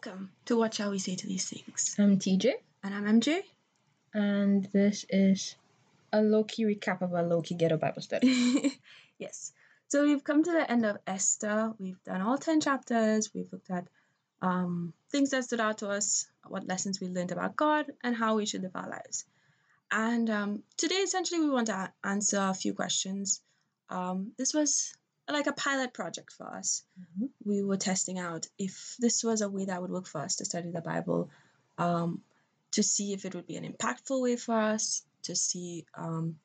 Welcome to What Shall We Say to These Things? I'm TJ, And I'm MJ. and this is a low key recap of our low key ghetto Bible study. yes. So we've come to the end of Esther. We've done all 10 chapters. We've looked at um, things that stood out to us, what lessons we learned about God, and how we should live our lives. And um, today, essentially, we want to answer a few questions. Um, this was like a pilot project for us. Mhm. We were testing out if this was a way that would work for us to study the Bible, um, to see if it would be an impactful way for us, to see um,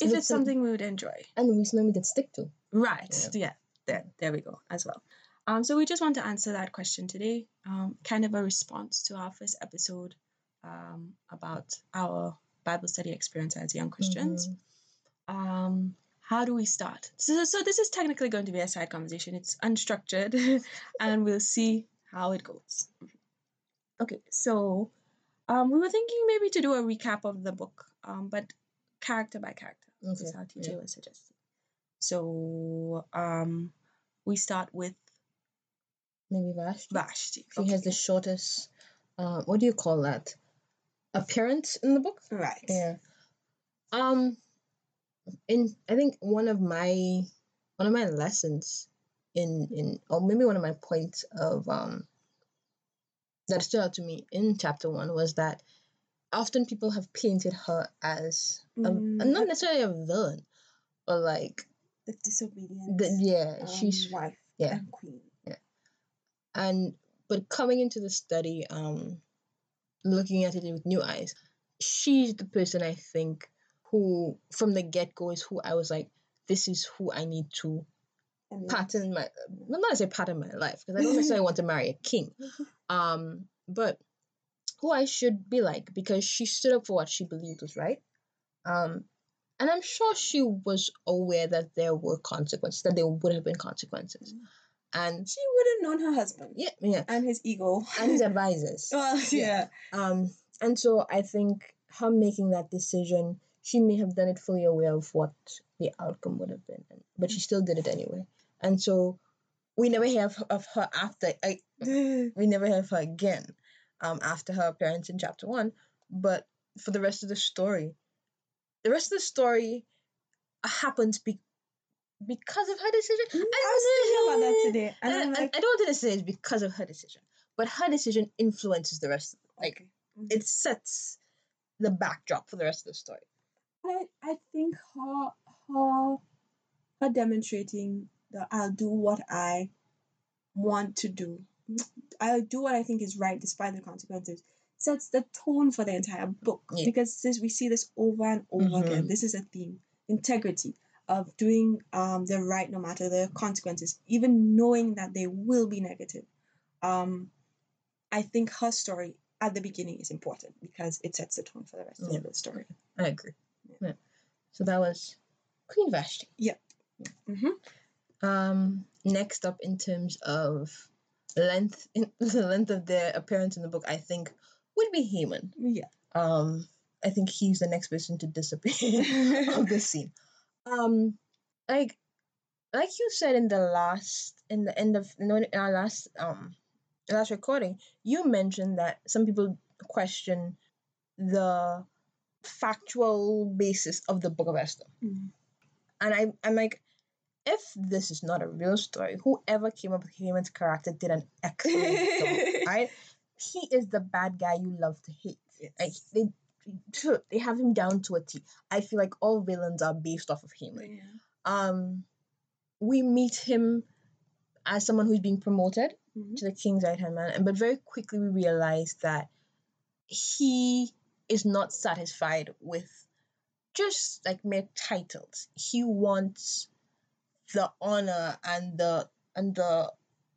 if it's something we would enjoy. And we something we can stick to. Right. Yeah. There, there we go as well. Um, so we just want to answer that question today, um, kind of a response to our first episode um, about our Bible study experience as young Christians. Mhm. Um, how do we start? So, so this is technically going to be a side conversation. It's unstructured, and we'll see how it goes. Okay, so um, we were thinking maybe to do a recap of the book, um, but character by character. This is how TJ yeah. was suggesting. So um, we start with Maybe Vashti. Vashti. She has the shortest, uh, what do you call that? Appearance in the book? right. Yeah. Um, in I think one of my one of my lessons in in or maybe one of my points of um that stood out to me in chapter one was that often people have painted her as a, Mm, not necessarily a villain, but like The disobedient. the, yeah, um, she's wife yeah. and queen. Yeah, and but coming into the study um looking at it with new eyes she's the person i think who from the get-go is who i was like this is who i need to And pattern my well, not say pattern my life because i don't necessarily want to marry a king um but who i should be like because she stood up for what she believed was right um and i'm sure she was aware that there were consequences that there would have been consequences and she would have known her husband. yeah yeah And his ego. and his advisors well, Yeah. yeah. Um, and so I think her making that decision, she may have done it fully aware of what the outcome would have been, but she still did it anyway. And so we never hear of, of her after. I, we never hear of her again um, after her appearance in chapter one. But for the rest of the story, the rest of the story happens be- because of her decision. I was thinking about that today. And And I'm I, I don't want to say it's because of her decision, but her decision influences the rest. Like okay. Mhm. it sets the backdrop for the rest of the story. I I think her her her demonstrating that I'll do what I want to do. I'll do what I think is right despite the consequences. Sets the tone for the entire book Yeah. because this we see this over and over again. Mhm. This is a theme: integrity of doing um the right no matter the consequences, even knowing that they will be negative. Um, I think her story at the beginning is important because it sets the tone for the rest Yeah. of the story. I agree. Yeah. So that was Queen Vashti. Mm-hmm. Um, next up, in terms of length, the length of their appearance in the book, I think would be Haman. Yeah. Um, I think he's the next person to disappear of the scene. Um, like, like you said in the last, in the end of in our last um, last recording, you mentioned that some people question the factual basis of the Book of Esther, Mhm. and I, I'm like, if this is not a real story, whoever came up with Haman's character did an excellent job, right? He is the bad guy you love to hate. Like they, they have him down to a T. I feel like all villains are based off of Haman. Yeah. Um, we meet him as someone who's being promoted Mhm. to the king's right hand man, and but very quickly we realize that he is not satisfied with just like mere titles. He wants the honor and the and the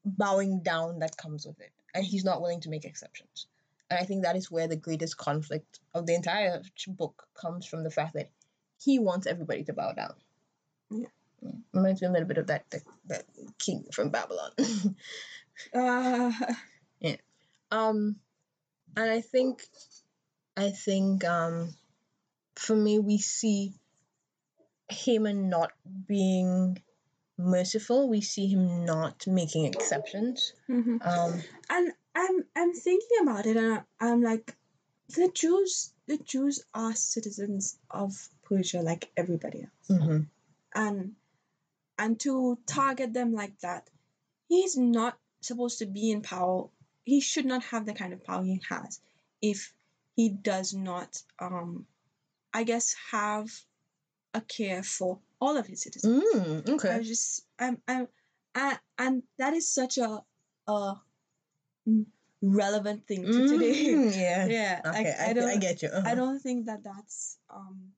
bowing down that comes with it, and he's not willing to make exceptions. And I think that is where the greatest conflict of the entire book comes from the fact that he wants everybody to bow down. Yeah. Yeah. Reminds me a little bit of that, that, that king from Babylon. Uh, Yeah. um and i think i think um for me we see Haman not being merciful. We see him not making exceptions. mhm. Um, And I'm I'm thinking about it and I, I'm like, the Jews the Jews are citizens of Persia like everybody else, Mm-hmm. and and to target them like that, he's not supposed to be in power. He should not have the kind of power he has if he does not, um, I guess, have a care for all of his citizens. Mm, I was just I'm I'm I, and that is such a a relevant thing to today. Mm, yeah. yeah, Okay, like, I, I don't I get you. Uh-huh. I don't think that that's um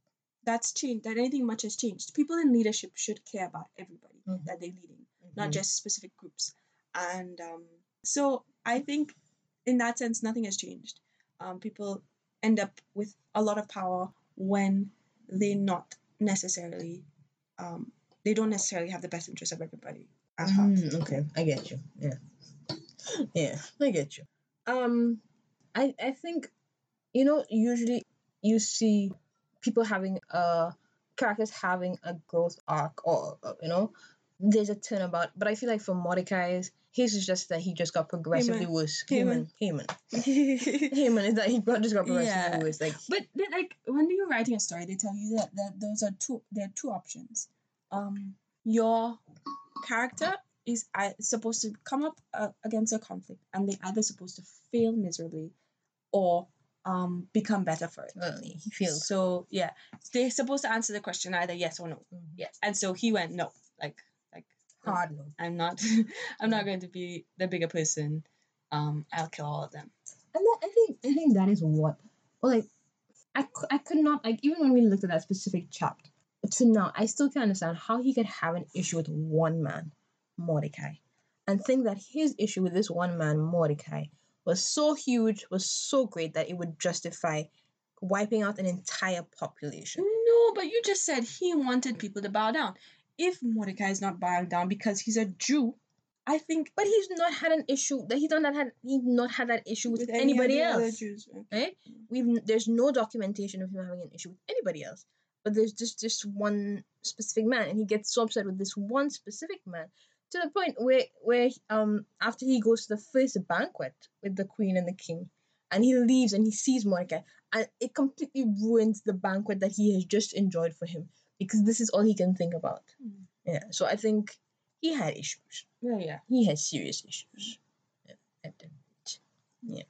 that's changed that anything much has changed. People in leadership should care about everybody Mhm. that they're leading, not Mhm. just specific groups. And um, so I think in that sense nothing has changed. Um, people end up with a lot of power when they're not necessarily um, they don't necessarily have the best interest of everybody at heart. Mm, okay, I get you. Yeah, yeah, I get you. Um, I I think, you know, usually you see people having a characters having a growth arc, or uh, you know, there's a turnabout. But I feel like for Mordecai's, his is just that he just got progressively Haman. worse. Haman, Haman, Haman is that he got just got progressively Yeah. worse. Like, But but like when you're writing a story, they tell you that, that those are two there are two options. Um, your character is I, supposed to come up uh, against a conflict, and they're either supposed to fail miserably, or um become better for it. well, he feels. So yeah, they're supposed to answer the question either yes or no. Mhm. Yes, and so he went no, like no, Hard. I'm not I'm not going to be the bigger person. Um, I'll kill all of them. And that, I think I think that is what, well, like, I, I could not like even when we looked at that specific chapter to now I still can't understand how he could have an issue with one man, Mordecai, and think that his issue with this one man, Mordecai, was so huge, was so great that it would justify wiping out an entire population. No, but you just said he wanted people to bow down. If Mordecai is not bowing down because he's a Jew, I think But he's not had an issue that he's not had he's not had that issue with, with anybody other else. Jews. right? We've there's no documentation of him having an issue with anybody else, but there's just just one specific man, and he gets so upset with this one specific man to the point where where um after he goes to the first banquet with the queen and the king, and he leaves and he sees Mordecai, and it completely ruins the banquet that he has just enjoyed for him because this is all he can think about. Mm. Yeah, so I think he had issues. Yeah, yeah. He has serious issues. Yeah, I did. Yeah.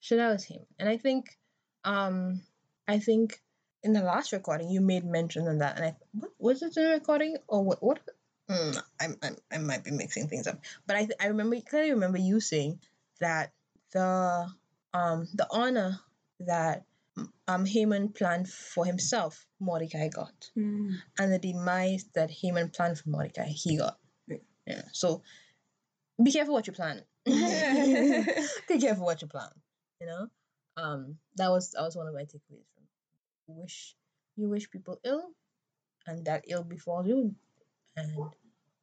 So that was him. And I think um I think in the last recording you made mention of that and I what was it the recording or what what mm, I'm, I'm I might be mixing things up. But I th- I remember clearly remember you saying that the um the honor that um Haman planned for himself Mordecai got Mm. and the demise that Haman planned for Mordecai, he got. Yeah. Yeah. So be careful what you plan. be careful what you plan. You know? Um that was that was one of my takeaways from wish you wish people ill and that ill befalls you and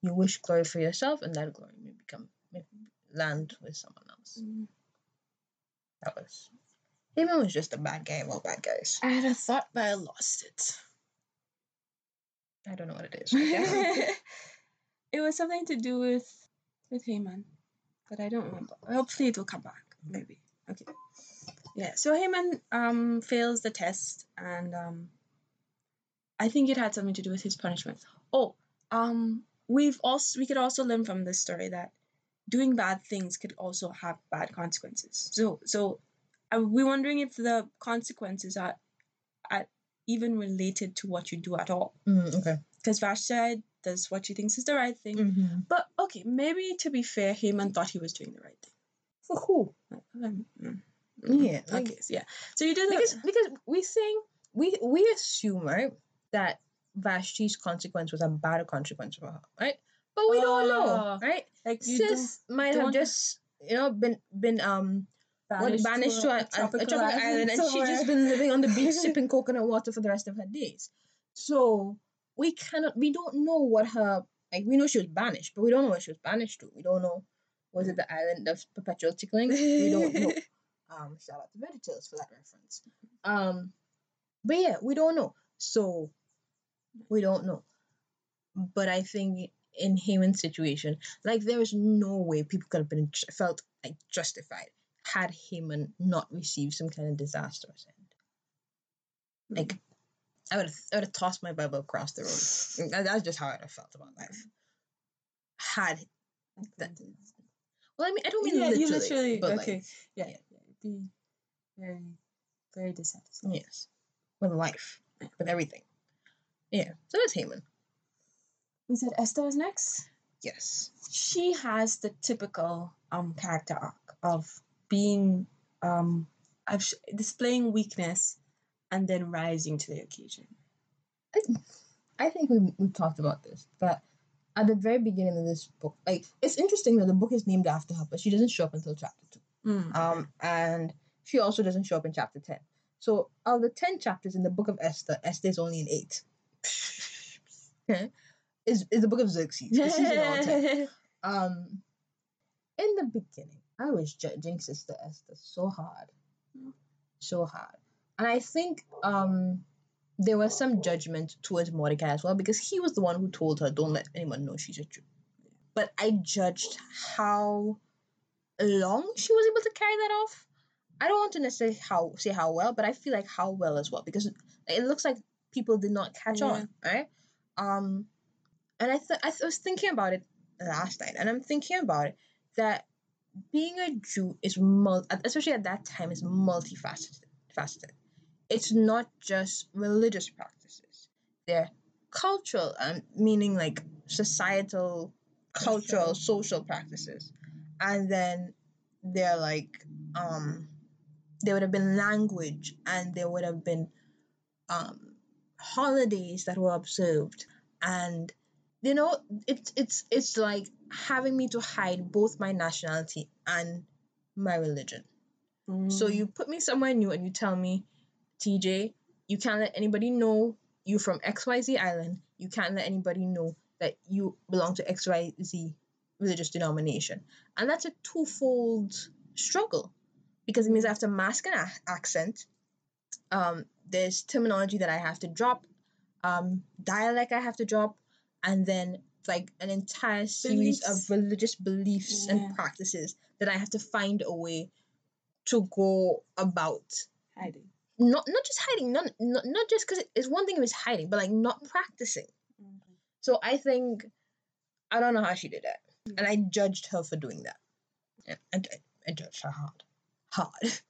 you wish glory for yourself and that glory may become may land with someone else. Mm. That was Haman was just a bad guy of all bad guys. I had a thought, but I lost it. I don't know what it is. it was something to do with with Haman, but I don't remember. Hopefully, it will come back. Maybe. Okay. Yeah. So Haman um fails the test, and um, I think it had something to do with his punishment. Oh, um, we've also we could also learn from this story that doing bad things could also have bad consequences. So so, are we wondering if the consequences are, are even related to what you do at all? Mm, okay. because Vashti does what she thinks is the right thing. Mm-hmm. But okay, maybe to be fair, Haman thought he was doing the right thing. For who? Um, mm, Yeah, like- Okay. so yeah. So you do the because because we think we we assume right that Vashti's consequence was a bad consequence for her, right? But we don't know, Oh, right? like you Sis might have just you know been been um banished, banished to a, a, a tropical, island, and she's just been living on the beach sipping coconut water for the rest of her days. So we cannot we don't know what her like we know she was banished, but we don't know what she was banished to. We don't know was it the island of perpetual tickling? We don't know. Um, shout out to VeggieTales for that reference. Um, but yeah, we don't know. So we don't know. But I think in Haman's situation, like there is no way people could have been felt like justified had Haman not received some kind of disastrous end. Like, I would have, I would have tossed my Bible across the room. That- That's just how I felt about life. Had that, well, I mean, I don't mean yeah, literally, you literally but okay. like, yeah, yeah. yeah. Be very, very dissatisfied. yes, with life, with everything. Yeah, so that's Haman. We said Esther was next. Yes. She has the typical um character arc of being um displaying weakness and then rising to the occasion. I think we we talked about this that at the very beginning of this book, like it's interesting that the book is named after her, but she doesn't show up until chapter two. Mm. Um, and she also doesn't show up in chapter ten. So of the ten chapters in the book of Esther, Esther is only in eight. Okay, is is the book of Xerxes. she's in all 10. Um, in the beginning, I was judging Sister Esther so hard, Mm. so hard, and I think um there was some judgment towards Mordecai as well because he was the one who told her, "Don't let anyone know she's a Jew." But I judged how long she was able to carry that off. I don't want to necessarily how say how well, but I feel like how well as well because it looks like people did not catch Yeah. on, right? Um, and I th- I th- was thinking about it last night, and I'm thinking about it that being a Jew is mul- especially at that time is multifaceted. Faceted. It's not just religious practices; they're cultural, um, meaning like societal, cultural, social practices, and then they're like um, there would have been language, and there would have been um, holidays that were observed, and you know it's it's it's like having me to hide both my nationality and my religion. So Mm. you put me somewhere new and you tell me, TJ, you can't let anybody know you're from XYZ island. You can't let anybody know that you belong to XYZ religious denomination. And that's a twofold struggle because it means I have to mask an a- accent. Um, there's terminology that I have to drop, um, dialect I have to drop, and then like an entire series Beliefs. of religious beliefs Yeah. and practices that I have to find a way to go about. Hiding. not not just hiding not not, not just because it's one thing if it's hiding but like not practicing. So i think i don't know how she did that. And i judged her for doing that. Yeah, I, I, I judged her hard. Hard.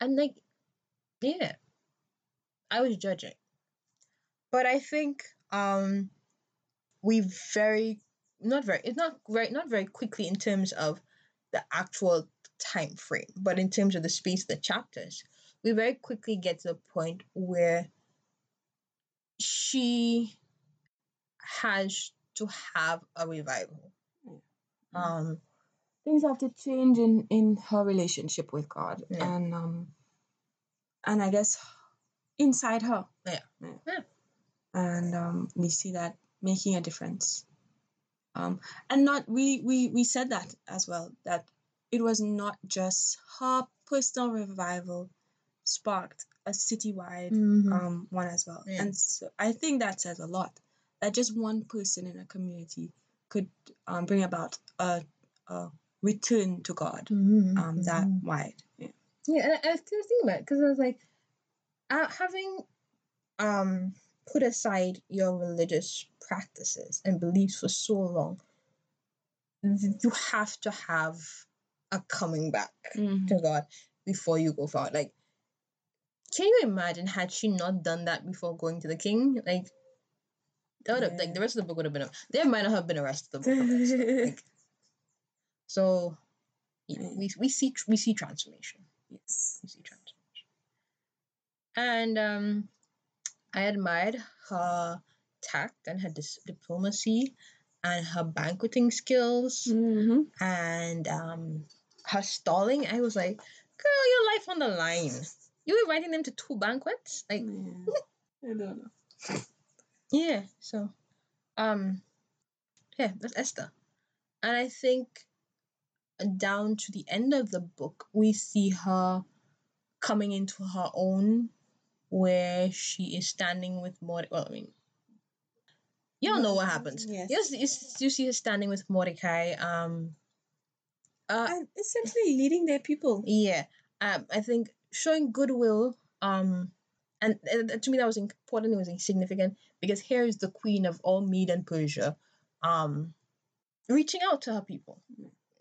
And like yeah. I was judging. But i think um we very not very it's not very not very quickly in terms of the actual time frame but in terms of the space the chapters we very quickly get to the point where she has to have a revival Mm. um Things have to change in in her relationship with God, Yeah. and um, and I guess inside her. Yeah. Yeah. And um, we see that making a difference. Um, and not we we we said that as well that it was not just her personal revival sparked a citywide um, one as well. Yeah. And so I think that says a lot. That just one person in a community could um, bring about a, a return to God Mhm, um, that mhm. wide. Yeah. Yeah, and I, was thinking about it because I was like, uh, having um put aside your religious practices and beliefs for so long, you have to have a coming back Mhm. to God before you go forward. Like, can you imagine had she not done that before going to the king? Like, that would have like the rest of the book would have been. There might not have been a rest of the book. Like, so, yeah, Yeah. we we see we see transformation. Yes. We see transformation. And um, I admired her tact and her dis- diplomacy and her banqueting skills Mm-hmm. and um, her stalling. I was like, girl, your life on the line. You were inviting them to two banquets? Like, Yeah. I don't know. yeah. So, um, yeah, that's Esther. And I think down to the end of the book, we see her coming into her own, where she is standing with Mordecai. Well, I mean, you all know what happens. Yes. You, s- you, you see her standing with Mordecai, um, Uh, and essentially leading their people. yeah, um, I think showing goodwill. Um, and, and to me that was important. It was significant because here is the queen of all Mede and Persia, um, reaching out to her people.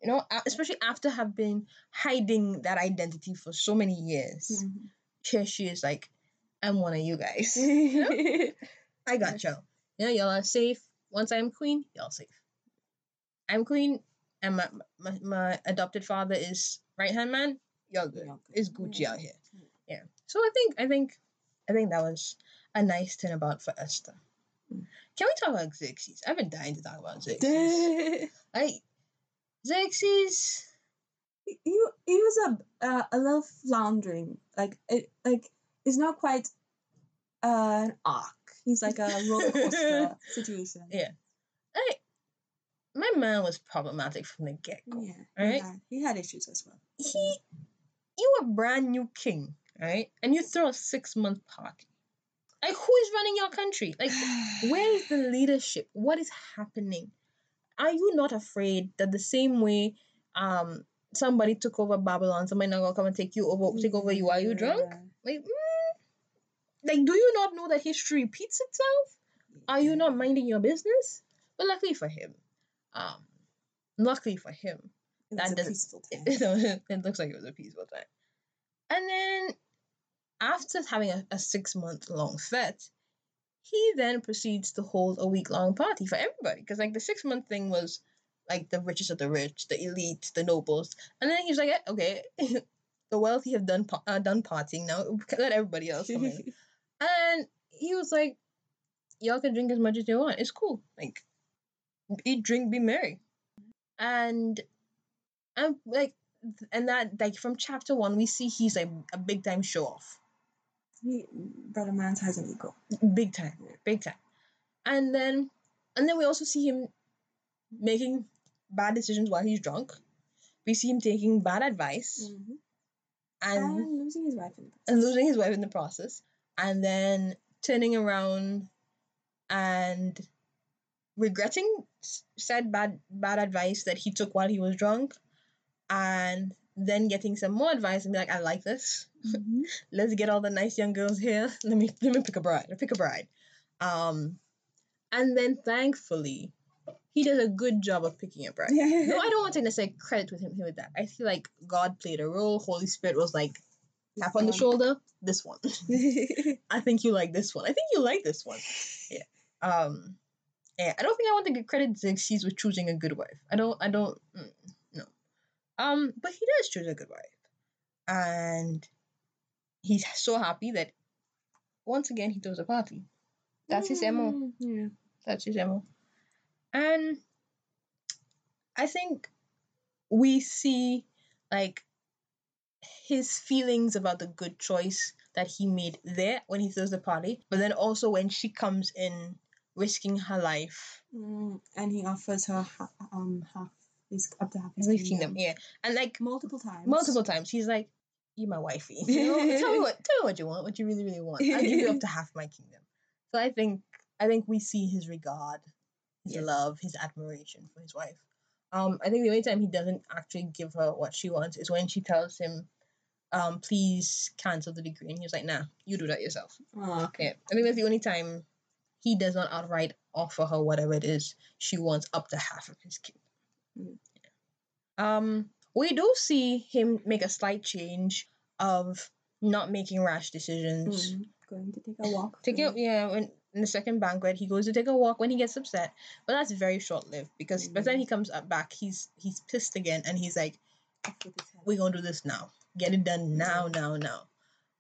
You know, especially after have been hiding that identity for so many years. Mhm. Here she is, like, I'm one of you guys. I got y'all. Yeah, y'all are safe. Once I'm queen, y'all safe. I'm queen, and my my, my adopted father is right hand man. Y'all good. Y'all good. It's Gucci Yeah. out here. Yeah. So I think I think I think that was a nice turn about for Esther. Mm. Can we talk about Xerxes? I've been dying to talk about Xerxes. Like Xerxes. he, he was a uh, a little floundering. Like it like it's not quite uh, an arc. He's like a roller coaster situation. Yeah. Like, my man was problematic from the get go. Yeah. Right? He had, he had issues as well. he you a brand new king, right? And you throw a six month party. Like who is running your country? Like where is the leadership? What is happening? Are you not afraid that the same way um somebody took over Babylon, somebody not gonna come and take you over take over you? Are you drunk? Yeah. Like mm, like do you not know that history repeats itself? Are you not minding your business? But luckily for him, um luckily for him, It that a doesn't- peaceful time. it, it looks like it was a peaceful time. And then, after having a, a six month long fete, he then proceeds to hold a week long party for everybody. Because, like, the six month thing was like the richest of the rich, the elite, the nobles. And then he's like, "Eh, okay, the wealthy have done, uh, done partying now. Let everybody else come in. And he was like, y'all can drink as much as you want. It's cool. Like, eat, drink, be merry. And I'm like, and that like from chapter one, we see he's like a big time show off, he, brother Mans has an ego. big time, big time. And then, and then we also see him making bad decisions while he's drunk. We see him taking bad advice Mhm. and And losing his wife in the process. and losing his wife in the process, and then turning around and regretting said bad bad advice that he took while he was drunk, and then getting some more advice and be like, I like this. Mhm. Let's get all the nice young girls here. Let me let me pick a bride. Pick a bride. Um, and then thankfully, he does a good job of picking a bride. No, I don't want to necessarily credit with him with that. I feel like God played a role. Holy Spirit was like tap on the shoulder. This one. I think you like this one. I think you like this one. Yeah. Um. Yeah. I don't think I want to give credit to Xerxes with choosing a good wife. I don't. I don't. mm, no. Um. But he does choose a good wife, and he's so happy that once again he throws a party. That's his mo. Mm, Yeah. That's his mo. And I think we see like his feelings about the good choice that he made there when he throws the party, but then also when she comes in risking her life, Mm, and he offers her ha- um half his up to half his his kingdom. kingdom, yeah, and like multiple times. multiple times he's like, "You my wifey, you know? tell me what, tell me what you want, what you really, really want. I'll give you up to half my kingdom." So I think I think we see his regard, his Yes. love, his admiration for his wife. Um, I think the only time he doesn't actually give her what she wants is when she tells him, um, please cancel the degree. And he's like, nah, you do that yourself. Oh, okay. Yeah. I think that's the only time he does not outright offer her whatever it is she wants up to half of his kid. Mm. Yeah. Um, we do see him make a slight change of not making rash decisions. Mm, going to take a walk. Taking yeah, when in the second banquet, he goes to take a walk when he gets upset, but that's very short lived because by the time he comes up back, he's he's pissed again, and he's like, off with his head. "We're gonna do this now, get it done now, now, now,"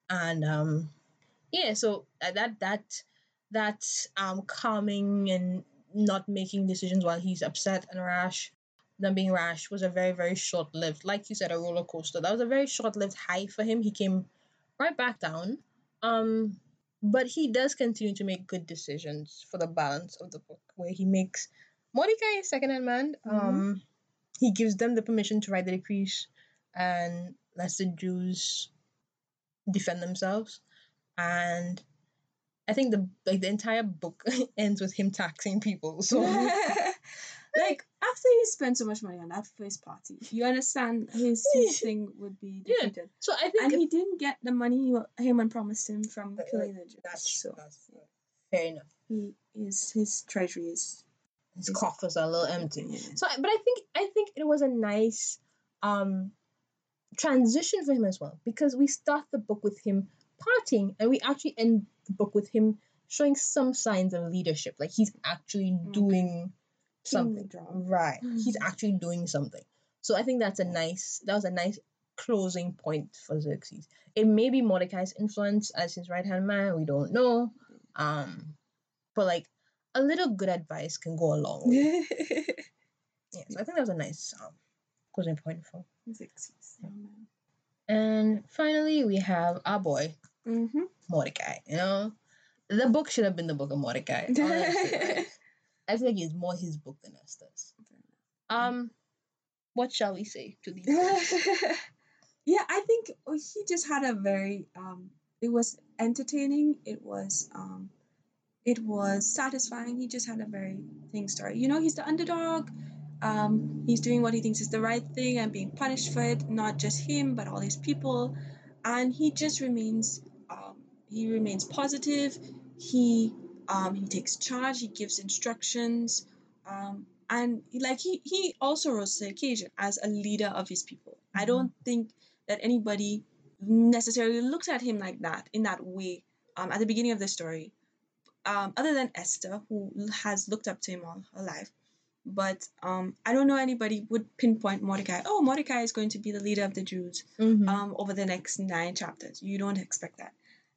and um, yeah, so uh, that that that um calming and not making decisions while he's upset and rash, them being rash was a very very short lived, like you said, a roller coaster. That was a very short lived high for him. He came right back down. Um, but he does continue to make good decisions for the balance of the book, where he makes Mordecai a second hand man. Um, he gives them the permission to write the decrees and lets the Jews defend themselves. And I think the like the entire book ends with him taxing people. So like after he spent so much money on that first party, you understand his, his thing would be Yeah. So I think And he didn't get the money he, Haman promised him from Uh, killing the Jews. that's, so that's fair enough. he is his treasury is His Is- coffers are a little empty. yeah. So, but I think I think it was a nice um transition for him as well because we start the book with him partying and we actually end the book with him showing some signs of leadership, like he's actually doing something. Kingdom. Right, he's Mhm. actually doing something. So I think that's a nice that was a nice closing point for Xerxes. It may be Mordecai's influence as his right hand man. We don't know. Um, but like a little good advice can go a long way. Yeah, so I think that was a nice um, closing point for. Xerxes. Man. And finally, we have our boy Mm-hmm. Mordecai. You know, the book should have been the book of Mordecai. I feel like it's more his book than Esther's. Um, what shall we say to these? yeah, I think oh, he just had a very um it was entertaining, it was um it was satisfying. He just had a very thing story. You know, he's the underdog. Um, he's doing what he thinks is the right thing and being punished for it, not just him, but all his people. And he just remains um, he remains positive. He um, he takes charge, he gives instructions. Um, and like he he also rose to the occasion as a leader of his people. I Mhm. don't think that anybody necessarily looked at him like that in that way um, at the beginning of the story, um, other than Esther, who has looked up to him all her life. But um, I don't know anybody would pinpoint Mordecai. Oh, Mordecai is going to be the leader of the Jews Mhm. um, over the next nine chapters. You don't expect that.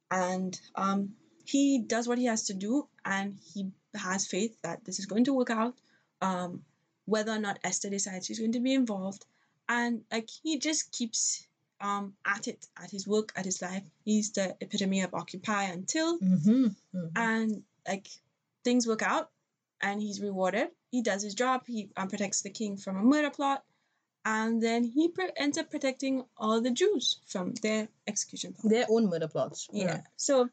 And um, he does what he has to do, and he has faith that this is going to work out, um, whether or not Esther decides she's going to be involved. And like he just keeps um, at it, at his work, at his life. He's the epitome of occupy until, Mhm, mhm. and like things work out, and he's rewarded. He does his job. He um, protects the king from a murder plot, and then he pr- ends up protecting all the Jews from their execution plot. Their own murder plots. Yeah. So,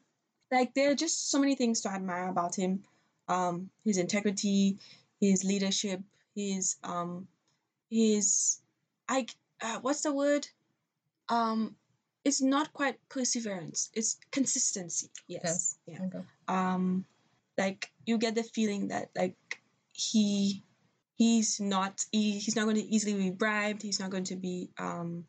like, there are just so many things to admire about him. Um, his integrity, his leadership, his um, his, I, uh, what's the word? Um, it's not quite perseverance. It's consistency. Yes. Yeah Okay. um like you get the feeling that like he he's not he, he's not going to easily be bribed he's not going to be um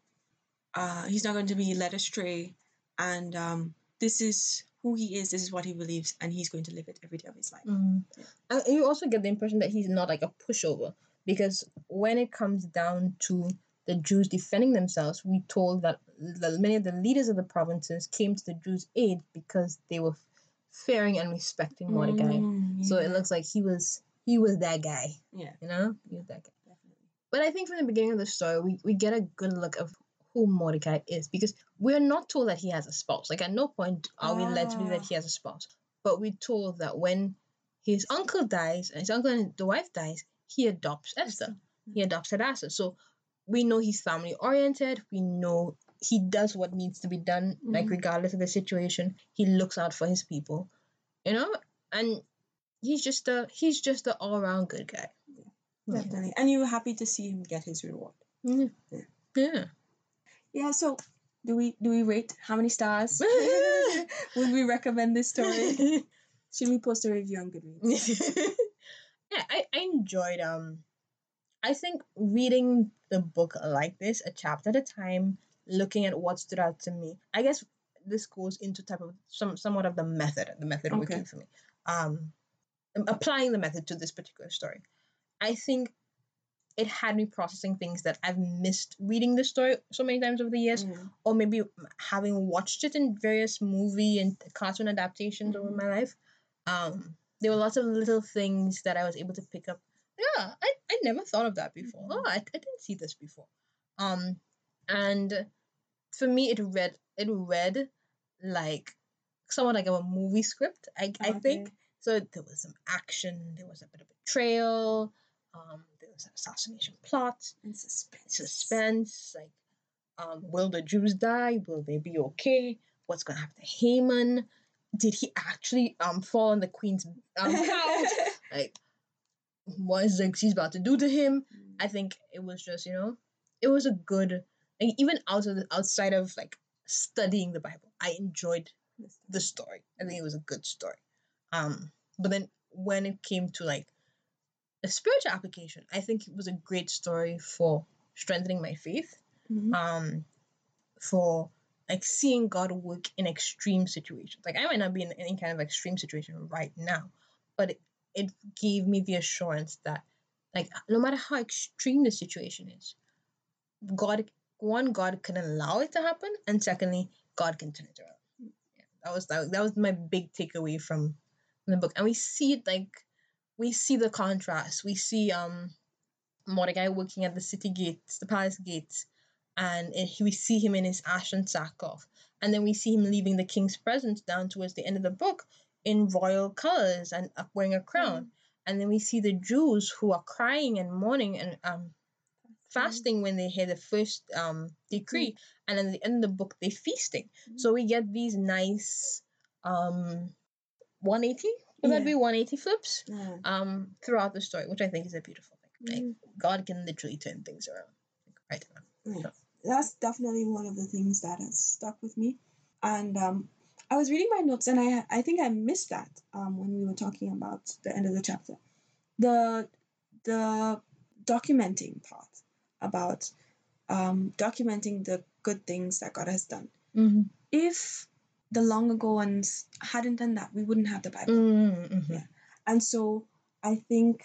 uh he's not going to be led astray and um this is who he is this is what he believes and he's going to live it every day of his life Mhm. And you also get the impression that he's not like a pushover because when it comes down to the Jews defending themselves, we told that many of the leaders of the provinces came to the Jews' aid because they were fearing and respecting Mordecai. Mm, So it looks like he was he was that guy, yeah you know, he was that guy. definitely But I think from the beginning of the story, we, we get a good look of who Mordecai is because we're not told that he has a spouse. Like at no point are we led to believe that Ah. he has a spouse. But we're told that when his uncle dies, and his uncle and the wife dies, he adopts Esther. He adopts Hadassah. So we know he's family oriented. We know he does what needs to be done, like Mhm. regardless of the situation. He looks out for his people, you know, and he's just a he's just an all around good guy. Yeah. definitely and you were happy to see him get his reward Yeah. Yeah. Yeah. Yeah so do we do we rate how many stars would we recommend this story should we post a review on goodreads yeah, I, I enjoyed um I think reading the book like this, a chapter at a time, looking at what stood out to me. I guess this goes into type of some somewhat of the method, the method Okay. working for me. Um um, applying the method to this particular story. I think it had me processing things that I've missed reading the story so many times over the years, Mm. or maybe having watched it in various movie and cartoon adaptations over Mhm. my life. Um, there were lots of little things that I was able to pick up. Yeah, I, I never thought of that before. Mhm. Oh, I, I didn't see this before. Um, and for me, it read it read like somewhat like a movie script. I I think so. There was some action. There was a bit of betrayal. Um, there was an assassination plot and suspense suspense like um will the jews die will they be okay what's gonna happen to haman did he actually um fall on the queen's um house like what is Xerxes about to do to him. Mm. I think it was just, you know, it was a good, like, even out of the, outside of like studying the Bible, I enjoyed the story. I think it was a good story. Um, but then when it came to like a spiritual application, I think it was a great story for strengthening my faith. Mhm. Um, for like seeing God work in extreme situations. Like I might not be in any kind of extreme situation right now, but it, it gave me the assurance that like no matter how extreme the situation is, God one God can allow it to happen, and secondly, God can turn it around. Yeah, that was that, that was my big takeaway from, from the book, and we see it like we see the contrast. We see um Mordecai working at the city gates, the palace gates, and it, we see him in his ashen sackcloth, and then we see him leaving the king's presence down towards the end of the book in royal colors and wearing a crown, and then we see the Jews who are crying and mourning and um fasting. when they hear the first um decree. And at the end of the book they're feasting. So we get these nice um 180 that Yeah. be 180 flips Yeah. um throughout the story which i think is a beautiful thing like Mhm. god can literally turn things around like, right now Yeah. That's definitely one of the things that has stuck with me. And um, I was reading my notes, and I I think I missed that um, when we were talking about the end of the chapter, the the documenting part about um, documenting the good things that God has done. mm-hmm. If the long ago ones hadn't done that, we wouldn't have the Bible. Mm-hmm. Yeah. And so I think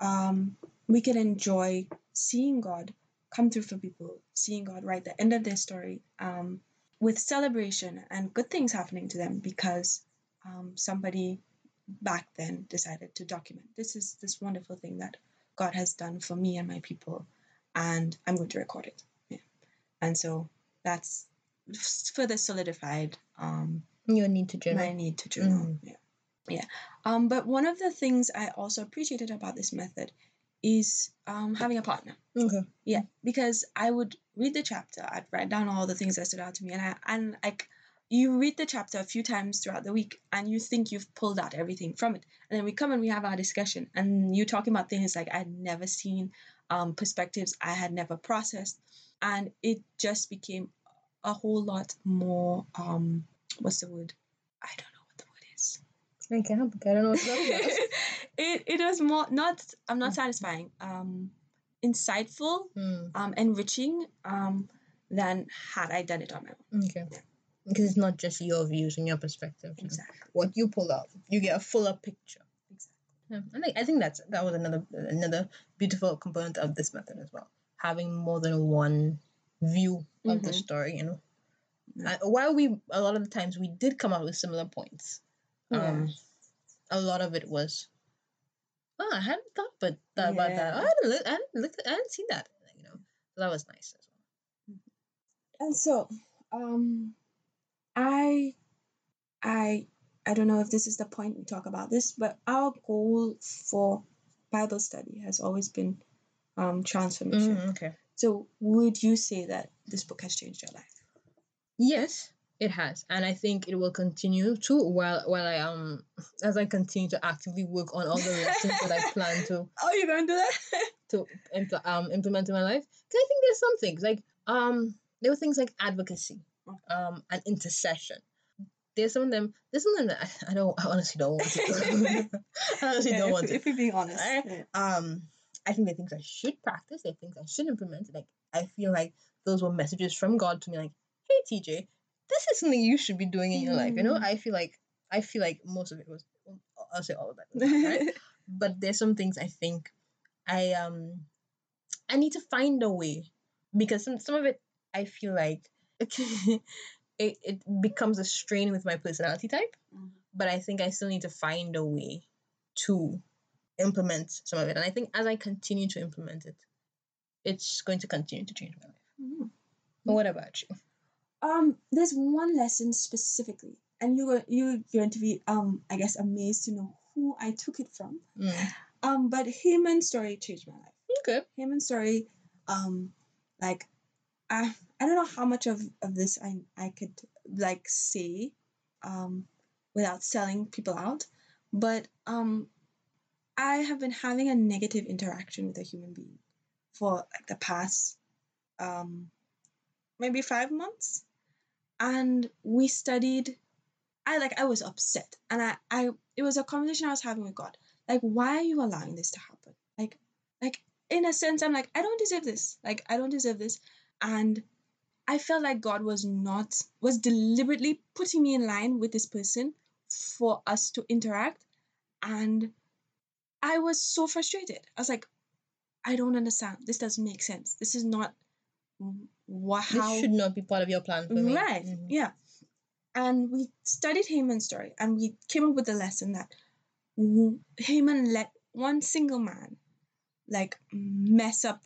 um, we can enjoy seeing God come through for people, seeing God right the end of their story um, with celebration and good things happening to them because um, somebody back then decided to document this is this wonderful thing that God has done for me and my people, and I'm going to record it. Yeah. And so that's further solidified um, you need to journal my need to journal. Mhm. Yeah. Yeah. Um, but one of the things I also appreciated about this method is um, having a partner. okay Yeah, because I would read the chapter, I'd write down all the things that stood out to me, and I and like you read the chapter a few times throughout the week, and you think you've pulled out everything from it, and then we come and we have our discussion, and you're talking about things like I'd never seen, um, perspectives I had never processed, and it just became a whole lot more. Um, what's the word? I don't know what the word is. i can't help it. i don't know what about it it was more not. I'm not satisfying. Um, insightful Hmm, um, enriching um, than had I done it on my own. okay Yeah. because it's not just your views and your perspectives you know. Exactly. what you pull out you get a fuller picture Exactly. Yeah, I think I think that's that was another another beautiful component of this method as well. Having more than one view of the Mhm. story, you know. Yeah. Uh, while we a lot of the times we did come up with similar points, um, Yeah. a lot of it was, oh, I hadn't thought but that, about that. Yeah. I hadn't looked, I hadn't looked, I hadn't seen that, you know. So that was nice as well. And so, um, I, I, I don't know if this is the point we talk about this, but our goal for Bible study has always been um, transformation. Mm, okay. So, would you say that this book has changed your life? Yes, it has, and I think it will continue to while while I um as I continue to actively work on all the lessons that I plan to Oh, you're going to do that? to impl- um implement in my life. Because I think there's some things like um there were things like advocacy, um and intercession. There's some of them. There's some of them that I, I don't. I honestly don't want to. I honestly Yeah, don't if, want to. if we're being honest. I- Yeah. Um, I think there are things I should practice. There are things I should implement. Like I feel like those were messages from God to me. Like, hey TJ, this is something you should be doing in your life. You know, Mm. I feel like I feel like most of it was. I'll say all of that. right? but there's some things I think I um I need to find a way because some some of it I feel like it it becomes a strain with my personality type. Mhm. But I think I still need to find a way to implement some of it, and I think as I continue to implement it, it's going to continue to change my life. Mhm. What about you? Um, there's one lesson specifically, and you're you're going to be um, I guess amazed to know who I took it from. Mm. Um, but Haman's story changed my life. Okay. Haman's story, um, like, I I don't know how much of of this I I could like say, um, without selling people out, but um, I have been having a negative interaction with a human being for like the past um maybe five months. And we studied I like I was upset and I, I it was a conversation I was having with God. Like, why are you allowing this to happen? Like like in a sense, I'm like, I don't deserve this. Like I don't deserve this. And I felt like God was not was deliberately putting me in line with this person for us to interact. And I was so frustrated. I was like, I don't understand. This doesn't make sense. This is not what how This should not be part of your plan for me. right. Mhm. Yeah. And we studied Haman's story and we came up with the lesson that Haman let one single man like mess up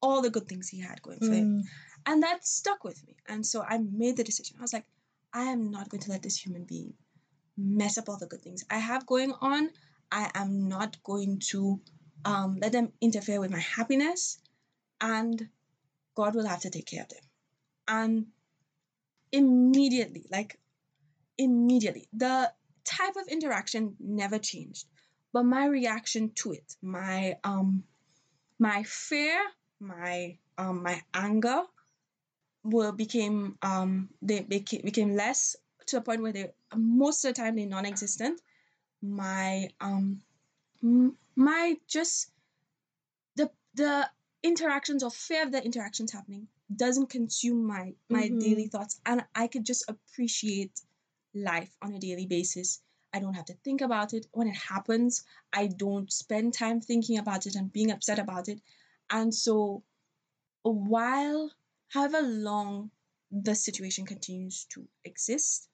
all the good things he had going for him. Mm. And that stuck with me. And so I made the decision. I was like, I am not going to let this human being mess up all the good things I have going on. I am not going to um, let them interfere with my happiness. And God will have to take care of them. And immediately, like immediately, the type of interaction never changed. But my reaction to it, my um my fear, my um my anger were became um they became became less to a point where they most of the time they're non-existent my um my just the the interactions or fear of the interactions happening doesn't consume my my Mhm. daily thoughts. And i could just appreciate life on a daily basis. I don't have to think about it. When it happens i don't spend time thinking about it and being upset about it. And so while however long the situation continues to exist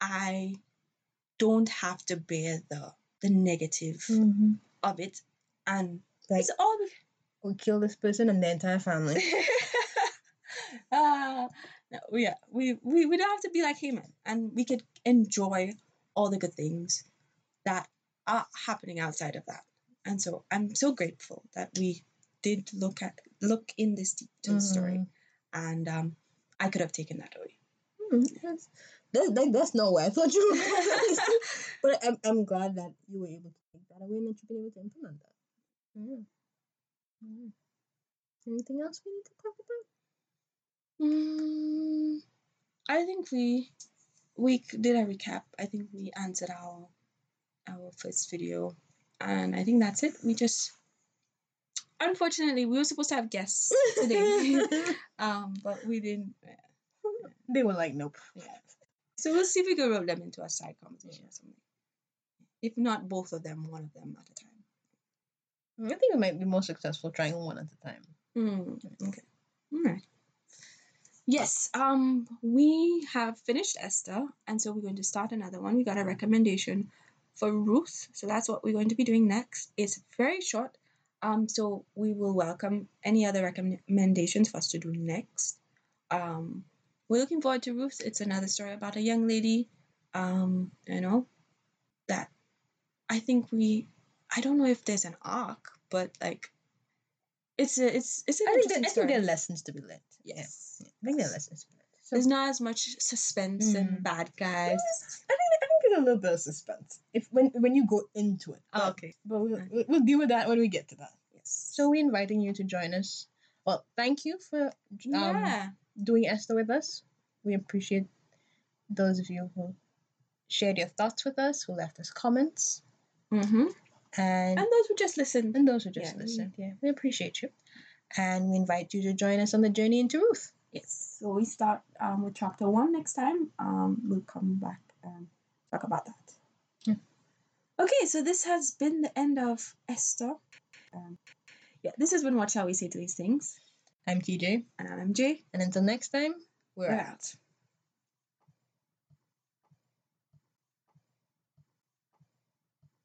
i don't have to bear the the negative Mhm. of it and Like it's all we kill this person and the entire family. uh, no, yeah, we, we we don't have to be like Haman, and we could enjoy all the good things that are happening outside of that. And so I'm so grateful that we did look at look in this deep to the story, and um, I could have taken that away. Mm, That's, that, that, that's not where I thought you were going. but I'm, I'm glad that you were able to take that away and that you've been able to implement that. Yeah. Yeah. Anything else we need to talk about? Mm, I think we we did a recap. I think we answered our our first video, and I think that's it. We just unfortunately we were supposed to have guests today, um, but we didn't. they were like, nope. Yeah. So we'll see if we can roll them into a side conversation or something. If not both of them, one of them at a time. I think we might be more successful trying one at a time. Mm, okay. All right. Yes. Um, we have finished Esther, and so we're going to start another one. We got a recommendation for Ruth, so that's what we're going to be doing next. It's very short. Um, so we will welcome any other recommendations for us to do next. Um, we're looking forward to Ruth. It's another story about a young lady. Um, you know, that I think we. I don't know if there's an arc, but like, it's a it's it's an I think, interesting that, I think there are lessons to be learned. Yes. yeah. I think there are lessons to be learned. So, There's not as much suspense and Mm. bad guys. I think I think there's a little bit of suspense if when when you go into it. Oh, okay. But we'll, we'll, we'll deal with that when we get to that. Yes. So we're inviting you to join us. Well, thank you for um, yeah. Doing Esther with us. We appreciate those of you who shared your thoughts with us, who left us comments, Mm-hmm. and And those who just listened. and those who just yeah, we- listened. Yeah, we appreciate you, and we invite you to join us on the journey into Ruth. Yes. So we start um, with chapter one next time. Um, we'll come back and talk about that. Yeah. Okay, so this has been the end of Esther. Um, yeah, this has been What Shall We Say to These Things? I'm TJ, And I'm Jay. and until next time, we're We're out. out.